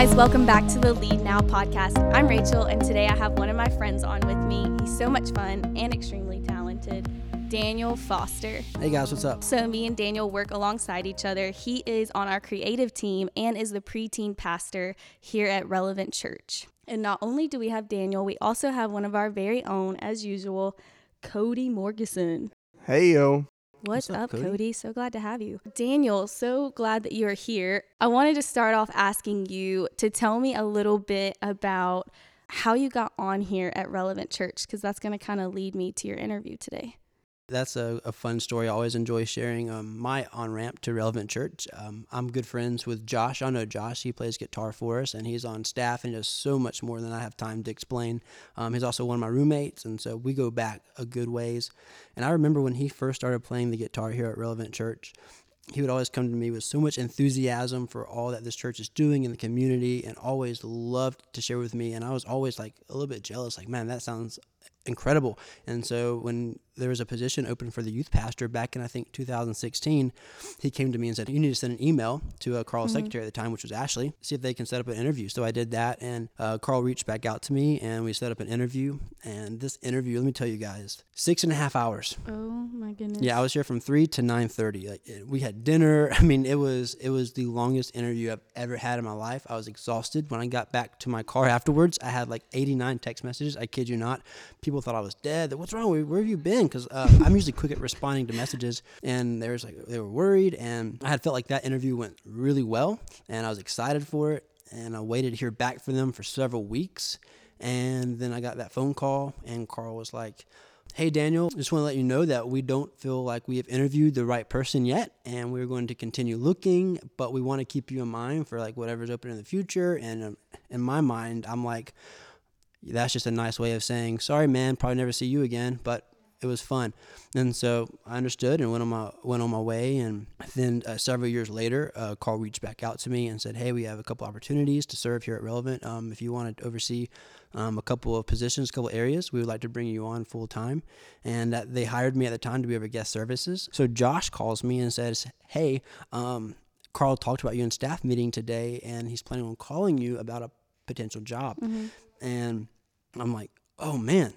guys, welcome back to the Lead Now podcast. I'm Rachel, and today I have one of my friends on with me. He's so much fun and extremely talented. Daniel Foster. Hey guys, what's up? So, me and Daniel work alongside each other. He is on our creative team and is the preteen pastor here at Relevant Church. And not only do we have Daniel, we also have one of our very own, as usual, Cody Morgeson. Hey yo. What's, What's up, Cody? Cody? So glad to have you. Daniel, so glad that you're here. I wanted to start off asking you to tell me a little bit about how you got on here at Relevant Church, because that's going to kind of lead me to your interview today. That's a, a fun story. I always enjoy sharing um, my on ramp to Relevant Church. Um, I'm good friends with Josh. I know Josh. He plays guitar for us, and he's on staff and does so much more than I have time to explain. Um, he's also one of my roommates, and so we go back a good ways. And I remember when he first started playing the guitar here at Relevant Church. He would always come to me with so much enthusiasm for all that this church is doing in the community and always loved to share with me. And I was always like a little bit jealous, like, man, that sounds incredible. And so when there was a position open for the youth pastor back in I think 2016, he came to me and said, "You need to send an email to uh, Carl's secretary at the time, which was Ashley, see if they can set up an interview." So I did that, and uh, Carl reached back out to me, and we set up an interview. And this interview, let me tell you guys, six and a half hours. Oh my goodness. Yeah, I was here from three to nine thirty. Like it- we had dinner. I mean, it was it was the longest interview I've ever had in my life. I was exhausted when I got back to my car afterwards. I had like eighty nine text messages. I kid you not. People thought I was dead. What's wrong? Where have you been? Because uh, I'm usually quick at responding to messages, and there was like they were worried, and I had felt like that interview went really well, and I was excited for it, and I waited to hear back from them for several weeks, and then I got that phone call, and Carl was like. Hey Daniel, just want to let you know that we don't feel like we have interviewed the right person yet, and we're going to continue looking, but we want to keep you in mind for like whatever's open in the future. And um, in my mind, I'm like, that's just a nice way of saying sorry, man. Probably never see you again, but it was fun. And so I understood and went on my went on my way. And then uh, several years later, uh, Carl reached back out to me and said, "Hey, we have a couple opportunities to serve here at Relevant. Um, if you want to oversee um, a couple of positions, a couple areas, we would like to bring you on full time." And that they hired me at the time to be over guest services. So Josh calls me and says, "Hey." Um, Carl talked about you in staff meeting today, and he's planning on calling you about a potential job. And I'm like, oh man.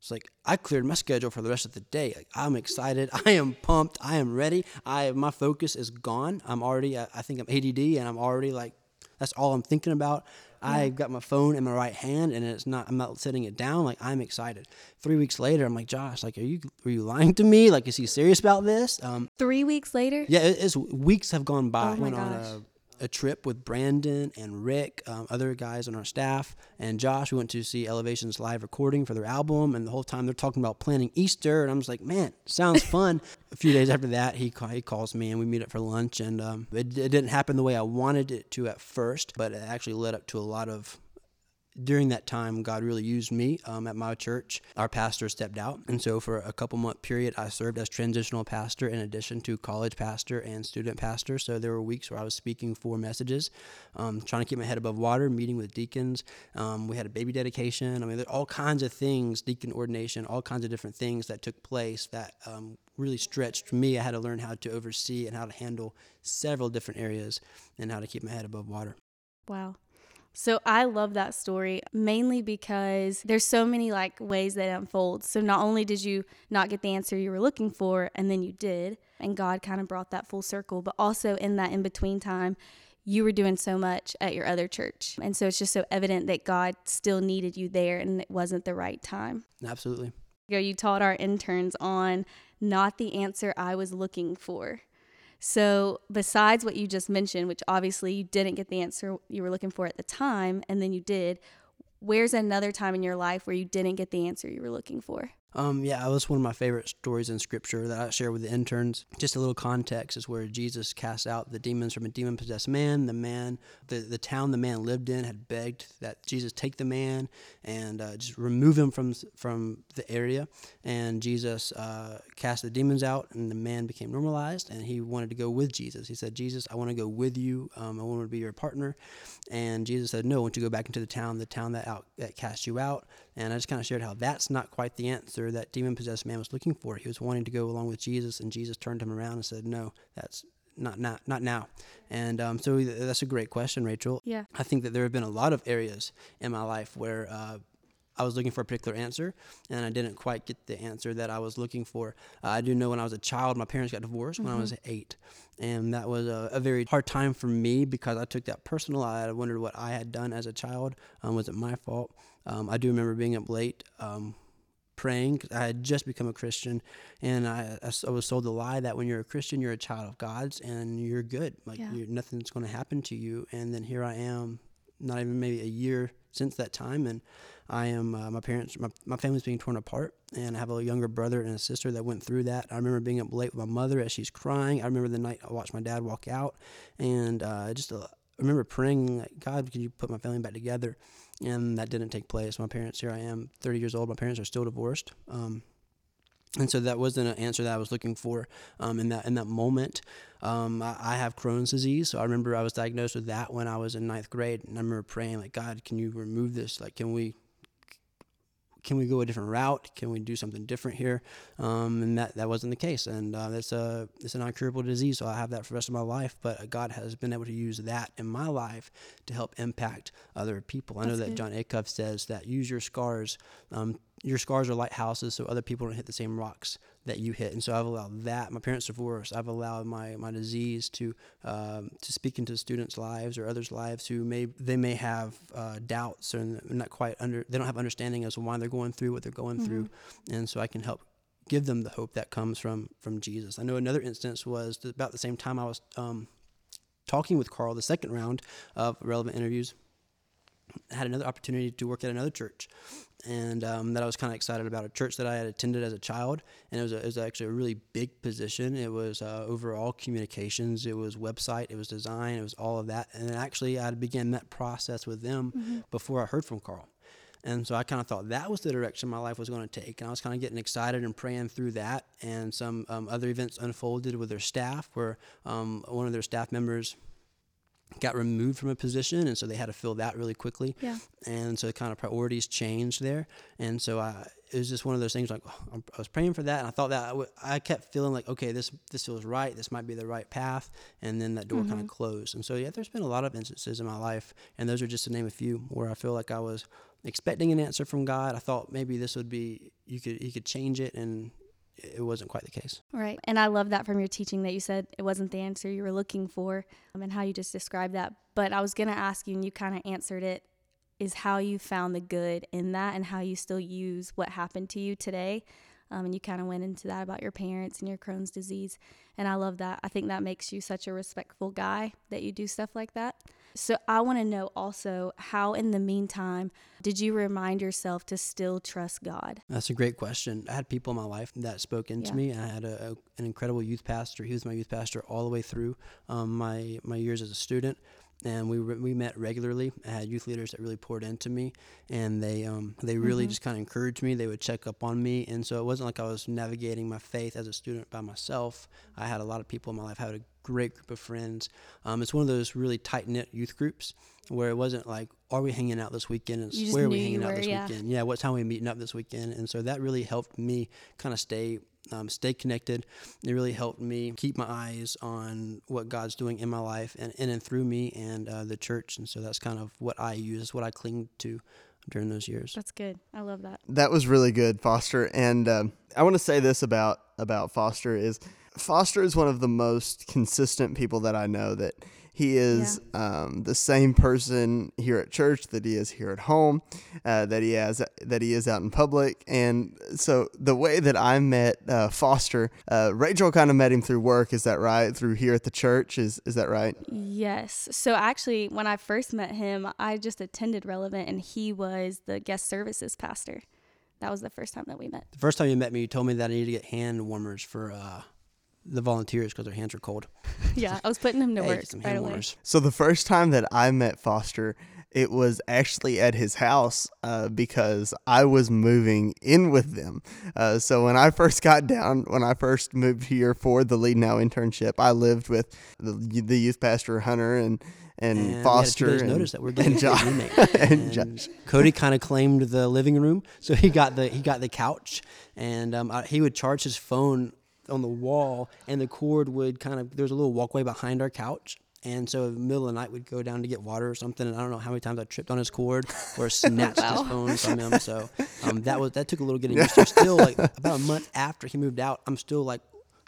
It's like I cleared my schedule for the rest of the day. Like I'm excited. I am pumped. I am ready. I my focus is gone. I'm already. I I think I'm ADD, and I'm already like, that's all I'm thinking about. I've got my phone in my right hand, and it's not. I'm not setting it down. Like I'm excited. Three weeks later, I'm like, Josh, like, are you were you lying to me? Like, is he serious about this? Um, Three weeks later? yeah, it, it's weeks have gone by. Oh my Went gosh. on a, trip with Brandon and Rick, um, other guys on our staff, and Josh. We went to see Elevation's live recording for their album, and the whole time they're talking about planning Easter, and I'm just like, man, sounds fun. a few days after that, he he calls me and we meet up for lunch, and um, it, it didn't happen the way I wanted it to at first, but it actually led up to a lot of during that time, God really used me um, at my church. Our pastor stepped out. And so, for a couple month period, I served as transitional pastor in addition to college pastor and student pastor. So, there were weeks where I was speaking four messages, um, trying to keep my head above water, meeting with deacons. Um, we had a baby dedication. I mean, all kinds of things, deacon ordination, all kinds of different things that took place that um, really stretched me. I had to learn how to oversee and how to handle several different areas and how to keep my head above water. Wow. So I love that story mainly because there's so many like ways that it unfolds. So not only did you not get the answer you were looking for and then you did and God kind of brought that full circle, but also in that in between time you were doing so much at your other church. And so it's just so evident that God still needed you there and it wasn't the right time. Absolutely. You know, you taught our interns on not the answer I was looking for. So, besides what you just mentioned, which obviously you didn't get the answer you were looking for at the time, and then you did, where's another time in your life where you didn't get the answer you were looking for? Um, yeah, that was one of my favorite stories in scripture that I share with the interns. Just a little context is where Jesus cast out the demons from a demon possessed man. The man, the, the town the man lived in had begged that Jesus take the man and uh, just remove him from from the area. And Jesus uh, cast the demons out, and the man became normalized, and he wanted to go with Jesus. He said, Jesus, I want to go with you. Um, I want to be your partner. And Jesus said, No, I want you to go back into the town, the town that out that cast you out. And I just kind of shared how that's not quite the answer that demon possessed man was looking for. He was wanting to go along with Jesus, and Jesus turned him around and said, No, that's not not not now. And um, so that's a great question, Rachel. Yeah. I think that there have been a lot of areas in my life where uh, I was looking for a particular answer, and I didn't quite get the answer that I was looking for. Uh, I do know when I was a child, my parents got divorced mm-hmm. when I was mm-hmm. eight, and that was a, a, very hard time for me because I took that personal. I wondered what I had done as a child. Um, was it my fault? Um, I do remember being up late. Um, praying because I had just become a Christian, and I, I, was sold the lie that when you're a Christian, you're a child of God's and you're good. Like yeah. you're, nothing's going to happen to you. And then here I am, not even maybe a year since that time, and I am uh, my parents, my, my family's being torn apart, and I have a younger brother and a sister that went through that. I remember being up late with my mother as she's crying. I remember the night I watched my dad walk out, and uh, just uh, I remember praying, like, God, can you put my family back together? and that didn't take place. My parents, here I am, 30 years old. My parents are still divorced. Um, and so that wasn't an answer that I was looking for um, in that in that moment. Um, I, I, have Crohn's disease, so I remember I was diagnosed with that when I was in ninth grade, and I remember praying like, God, can you remove this? Like, can we can we go a different route? Can we do something different here? Um, and that, that wasn't the case. And uh, it's a it's an incurable disease, so I have that for the rest of my life. But God has been able to use that in my life to help impact other people. I know that good. Jon Acuff says that use your scars. Your scars are lighthouses, so other people don't hit the same rocks that you hit. And so I've allowed that. My parents divorced. I've allowed my, my disease to um, to speak into students' lives or others' lives who may they may have uh, doubts or not quite under they don't have understanding as to why they're going through what they're going mm-hmm. through, and so I can help give them the hope that comes from from Jesus. I know another instance was about the same time I was um, talking with Carl the second round of relevant interviews. I had another opportunity to work at another church, and um, that I was kind of excited about a church that I had attended as a child, and it was, a, it was actually a really big position. It was uh, overall communications, it was website, it was design, it was all of that. And actually, I began that process with them mm-hmm. before I heard from Carl. And so I kind of thought that was the direction my life was going to take. And I was kind of getting excited and praying through that. And some um, other events unfolded with their staff, where um, one of their staff members got removed from a position, and so they had to fill that really quickly. Yeah. And so kind of priorities changed there, and so I it was just one of those things like oh, I was praying for that, and I thought that I, w- I kept feeling like okay, this this feels right, this might be the right path, and then that door mm-hmm. kind of closed. And so yeah, there's been a lot of instances in my life, and those are just to name a few where I feel like I was expecting an answer from God. I thought maybe this would be you could you could change it, and it wasn't quite the case. Right. And I love that from your teaching that you said it wasn't the answer you were looking for um, and how you just described that. But I was going to ask you, and you kind of answered it, is how you found the good in that and how you still use what happened to you today. Um, and you kind of went into that about your parents and your Crohn's disease. And I love that. I think that makes you such a respectful guy that you do stuff like that. So I want to know also how, in the meantime, did you remind yourself to still trust God? That's a great question. I had people in my life that spoke into yeah. me. I had a, a, an incredible youth pastor. He was my youth pastor all the way through um, my my years as a student and we we met regularly. I had youth leaders that really poured into me, and they um, they really mm-hmm. just kind of encouraged me. They would check up on me, and so it wasn't like I was navigating my faith as a student by myself. I had a lot of people in my life. Had a great group of friends. Um, it's one of those really tight knit youth groups where it wasn't like, "Are we hanging out this weekend?" It's where are we hanging out this yeah. weekend? Yeah, what time are we meeting up this weekend? And so that really helped me kind of stay um, stay connected. It really helped me keep my eyes on what God's doing in my life and in and through me and uh, the church. And so that's kind of what I use, what I cling to during those years. That's good. I love that. That was really good, Foster. And um, I want to say this about about Foster is Foster is one of the most consistent people that I know that he is yeah. um, the same person here at church that he is here at home, uh, that he has that he is out in public, and so the way that I met uh, Foster, uh, Rachel kind of met him through work. Is that right? Through here at the church, is is that right? Yes. So actually, when I first met him, I just attended Relevant, and he was the guest services pastor. That was the first time that we met. The first time you met me, you told me that I needed to get hand warmers for uh, the volunteers because their hands are cold. yeah, I was putting them to work right away. So the first time that I met Foster, it was actually at his house uh, because I was moving in with them. Uh, so when I first got down, when I first moved here for the Lead Now internship, I lived with the, the youth pastor Hunter and and, and Foster and, notice that we're getting and Josh. and, and Josh. Cody kind of claimed the living room, so he got the he got the couch, and um, I, he would charge his phone on the wall, and the cord would kind of there's a little walkway behind our couch. And so in the middle of the night, we'd go down to get water or something, and I don't know how many times I tripped on his cord or snatched Wow. his phone from him. So um, that was that took a little getting used to. Still, like about a month after he moved out, I'm still like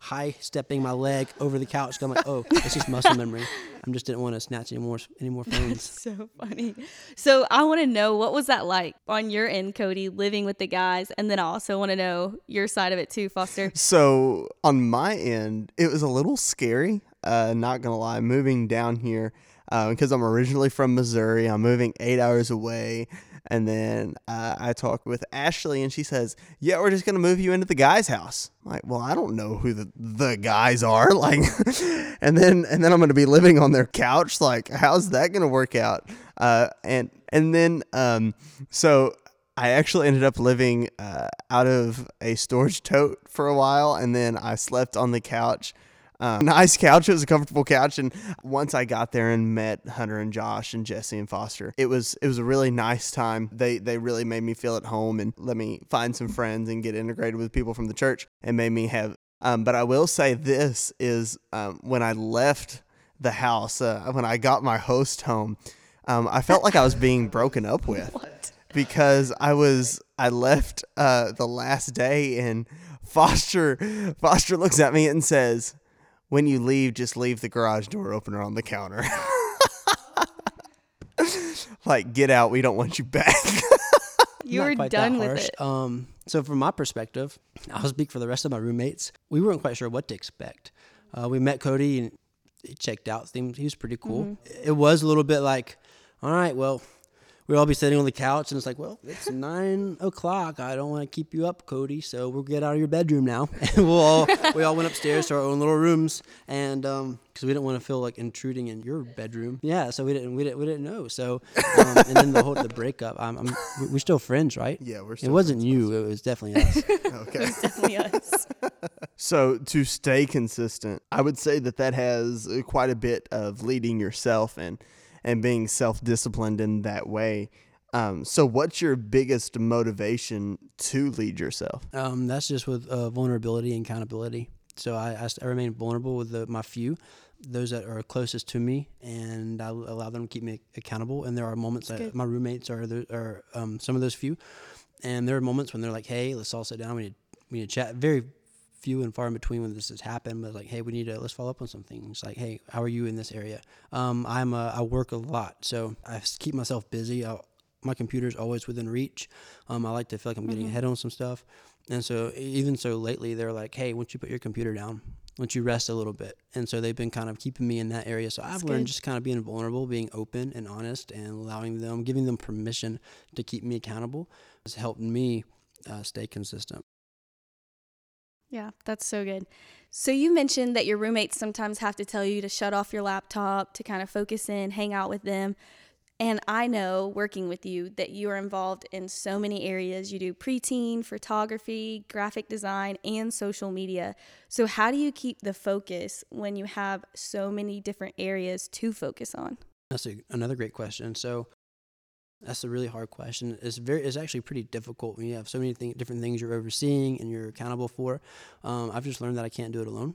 high stepping my leg over the couch. I'm like, oh, it's just muscle memory. I just didn't want to snatch any more any more phones. so funny. So I want to know what was that like on your end, Cody, living with the guys, and then I also want to know your side of it too, Foster. So on my end, it was a little scary. Uh, not gonna lie, moving down here because I'm originally from Missouri. I'm moving eight hours away, and then uh, I talk with Ashley, and she says, "Yeah, we're just gonna move you into the guy's house." I'm like, well, I don't know who the the guys are, like, and then and then I'm gonna be living on their couch. Like, how's that gonna work out? Uh, and and then um, so I actually ended up living uh, out of a storage tote for a while, and then I slept on the couch. Um, nice couch. It was a comfortable couch, and once I got there and met Hunter and Josh and Jesse and Foster, it was it was a really nice time. They they really made me feel at home and let me find some friends and get integrated with people from the church, and made me have. Um, but I will say this is um, when I left the house, uh, when I got my host home, um, I felt like I was being broken up with because I was I left uh, the last day and Foster Foster looks at me and says, "When you leave, just leave the garage door open or on the counter." like, get out. We don't want you back. You Not were done with harsh. it. Um, so from my perspective, I'll speak for the rest of my roommates. We weren't quite sure what to expect. Uh, we met Cody and he checked out. Seemed he was pretty cool. Mm-hmm. It was a little bit like, all right, well, we'll all be sitting on the couch and it's like, well, it's nine o'clock. I don't want to keep you up, Cody. So we'll get out of your bedroom now. And we'll all we all went upstairs to our own little rooms and um because we didn't want to feel like intruding in your bedroom. Yeah, so we didn't we didn't we didn't know. So um, and then the whole the breakup. I'm, I'm we're still friends, right? Yeah, we're Still It wasn't you. It was definitely us. okay. Definitely us. So to stay consistent, I would say that that has uh, quite a bit of leading yourself and and being self disciplined in that way. Um, so what's your biggest motivation to lead yourself? Um, that's just with uh, vulnerability and accountability. So I I remain vulnerable with the, my few, those that are closest to me, and I allow them to keep me accountable. And there are moments that good. my roommates are the, are um, some of those few, and there are moments when they're like, "Hey, let's all sit down. We need we need to chat." Very few and far in between when this has happened, but like, "Hey, we need to let's follow up on some things." Like, "Hey, how are you in this area?" Um, I'm a, I work a lot, so I keep myself busy. i my computer's always within reach. Um, I like to feel like I'm getting ahead on some stuff. And so even so lately they're like, Hey, once you put your computer down, once you rest a little bit. And so they've been kind of keeping me in that area. So I've learned good. just kind of being vulnerable, being open and honest and allowing them, giving them permission to keep me accountable has helped me uh, stay consistent. Yeah, that's so good. So you mentioned that your roommates sometimes have to tell you to shut off your laptop to kind of focus in, hang out with them. And I know working with you that you are involved in so many areas. You do preteen, photography, graphic design, and social media. So how do you keep the focus when you have so many different areas to focus on? That's a, another great question. So that's a really hard question. It's very, it's actually pretty difficult when you have so many thing, different things you're overseeing and you're accountable for. Um, I've just learned that I can't do it alone,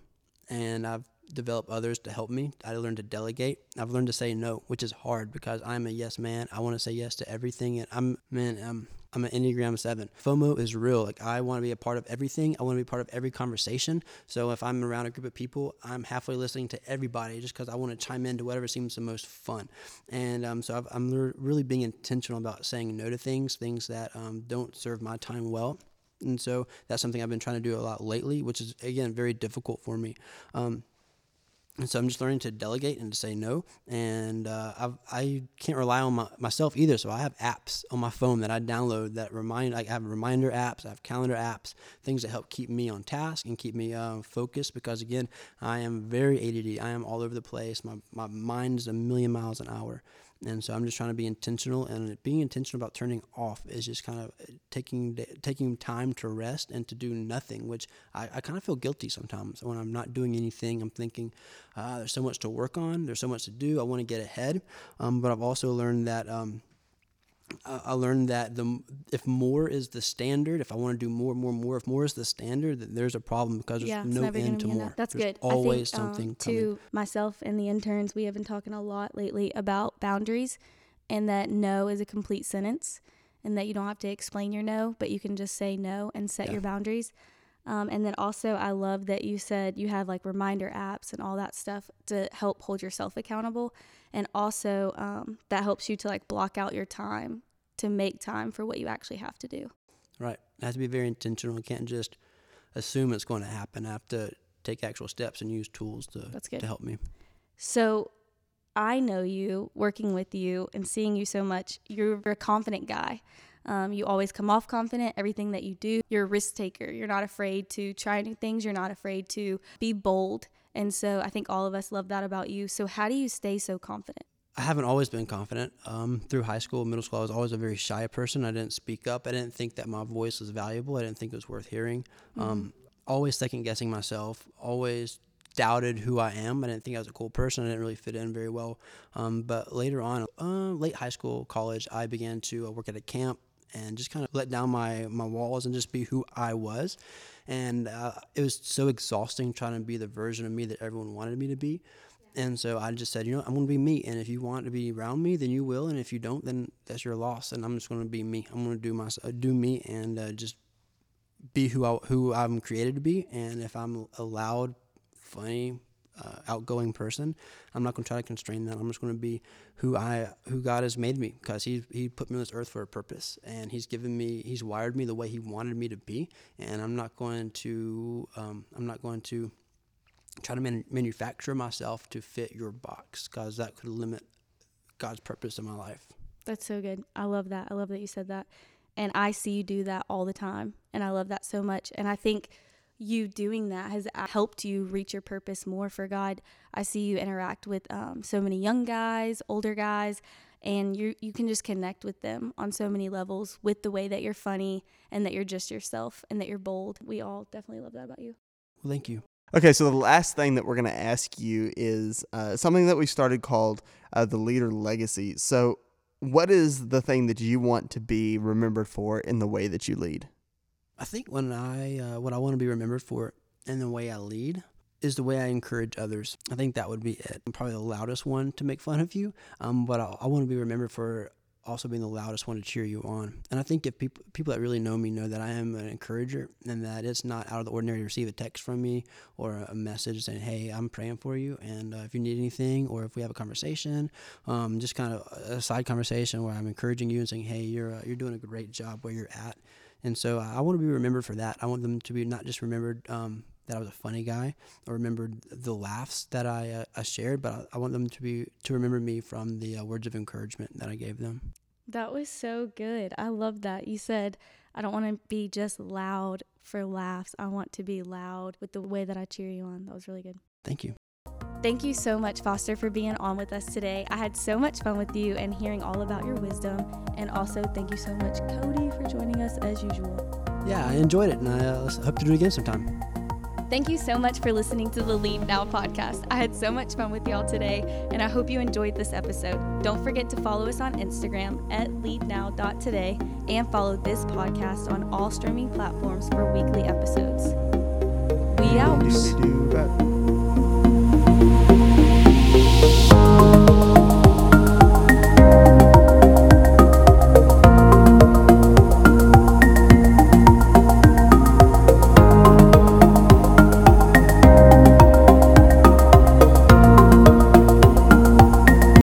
and I've developed others to help me. I learned to delegate. I've learned to say no, which is hard because I'm a yes man. I want to say yes to everything, and I'm man. I'm I'm an Enneagram Seven. FOMO is real. Like I want to be a part of everything. I want to be part of every conversation. So if I'm around a group of people, I'm halfway listening to everybody just because I want to chime into whatever seems the most fun. And um, so I'm re- really being intentional about saying no to things, things that um, don't serve my time well. And so that's something I've been trying to do a lot lately, which is again very difficult for me. Um, and so I'm just learning to delegate and to say no. And uh, I've, I can't rely on my, myself either. So I have apps on my phone that I download that remind. I have reminder apps, I have calendar apps, things that help keep me on task and keep me uh, focused. Because again, I am very ADD. I am all over the place. My my mind is a million miles an hour. And so I'm just trying to be intentional, and being intentional about turning off is just kind of taking taking time to rest and to do nothing, which I, I kind of feel guilty sometimes when I'm not doing anything. I'm thinking, uh, there's so much to work on, there's so much to do. I want to get ahead, um, but I've also learned that um, uh, I learned that the if more is the standard, if I want to do more, more, more, if more is the standard, then there's a problem because there's yeah, no end to more. enough. That's There's good. Always I think, um, something coming. to myself and the interns. We have been talking a lot lately about boundaries, and that no is a complete sentence, and that you don't have to explain your no, but you can just say no and set Yeah. your boundaries. Um, and then also, I love that you said you have like reminder apps and all that stuff to help hold yourself accountable. And also, um, that helps you to like block out your time to make time for what you actually have to do. Right. It has to be very intentional. You can't just assume it's going to happen. I have to take actual steps and use tools to That's good. to help me. So I know you working with you and seeing you so much. You're a confident guy. Um, you always come off confident. Everything that you do, you're a risk taker. You're not afraid to try new things. You're not afraid to be bold. And so I think all of us love that about you. So how do you stay so confident? I haven't always been confident. Um, through high school, middle school, I was always a very shy person. I didn't speak up. I didn't think that my voice was valuable. I didn't think it was worth hearing. Um, always second guessing myself. Always doubted who I am. I didn't think I was a cool person. I didn't really fit in very well. Um, but later on, uh, late high school, college, I began to uh, work at a camp and just kind of let down my my walls and just be who I was. And uh, it was so exhausting trying to be the version of me that everyone wanted me to be. And so I just said, you know, I'm going to be me. And if you want to be around me, then you will. And if you don't, then that's your loss. And I'm just going to be me. I'm going to do my do me and uh, just be who I who I'm created to be. And if I'm allowed funny, uh, outgoing person, I'm not going to try to constrain that. I'm just going to be who I who God has made me because he he put me on this earth for a purpose and he's given me he's wired me the way he wanted me to be. And I'm not going to um, I'm not going to try to man- manufacture myself to fit your box because that could limit God's purpose in my life. That's so good. I love that. I love that you said that. And I see you do that all the time. And I love that so much. And I think you doing that has helped you reach your purpose more for God. I see you interact with um, so many young guys, older guys, and you you can just connect with them on so many levels with the way that you're funny and that you're just yourself and that you're bold. We all definitely love that about you. Well, thank you. Okay, so the last thing that we're going to ask you is uh, something that we started called uh, the leader legacy. So, what is the thing that you want to be remembered for in the way that you lead? I think when I uh, what I want to be remembered for and the way I lead is the way I encourage others. I think that would be it. I'm probably the loudest one to make fun of you, um, but I, I want to be remembered for also being the loudest one to cheer you on. And I think if people people that really know me know that I am an encourager and that it's not out of the ordinary to receive a text from me or a message saying, "Hey, I'm praying for you," and uh, if you need anything or if we have a conversation, um, just kind of a side conversation where I'm encouraging you and saying, "Hey, you're uh, you're doing a great job where you're at." And so I want to be remembered for that. I want them to be not just remembered um, that I was a funny guy or remembered the laughs that I, uh, I shared, but I, I want them to be to remember me from the uh, words of encouragement that I gave them. That was so good. I love that. You said, I don't want to be just loud for laughs. I want to be loud with the way that I cheer you on. That was really good. Thank you. Thank you so much, Foster, for being on with us today. I had so much fun with you and hearing all about your wisdom. And also, thank you so much, Cody, for joining us as usual. Yeah, I enjoyed it, and I uh, hope to do it again sometime. Thank you so much for listening to the Lead Now podcast. I had so much fun with y'all today, and I hope you enjoyed this episode. Don't forget to follow us on Instagram at leadnow.today and follow this podcast on all streaming platforms for weekly episodes. We out. Doobie-doo-bop.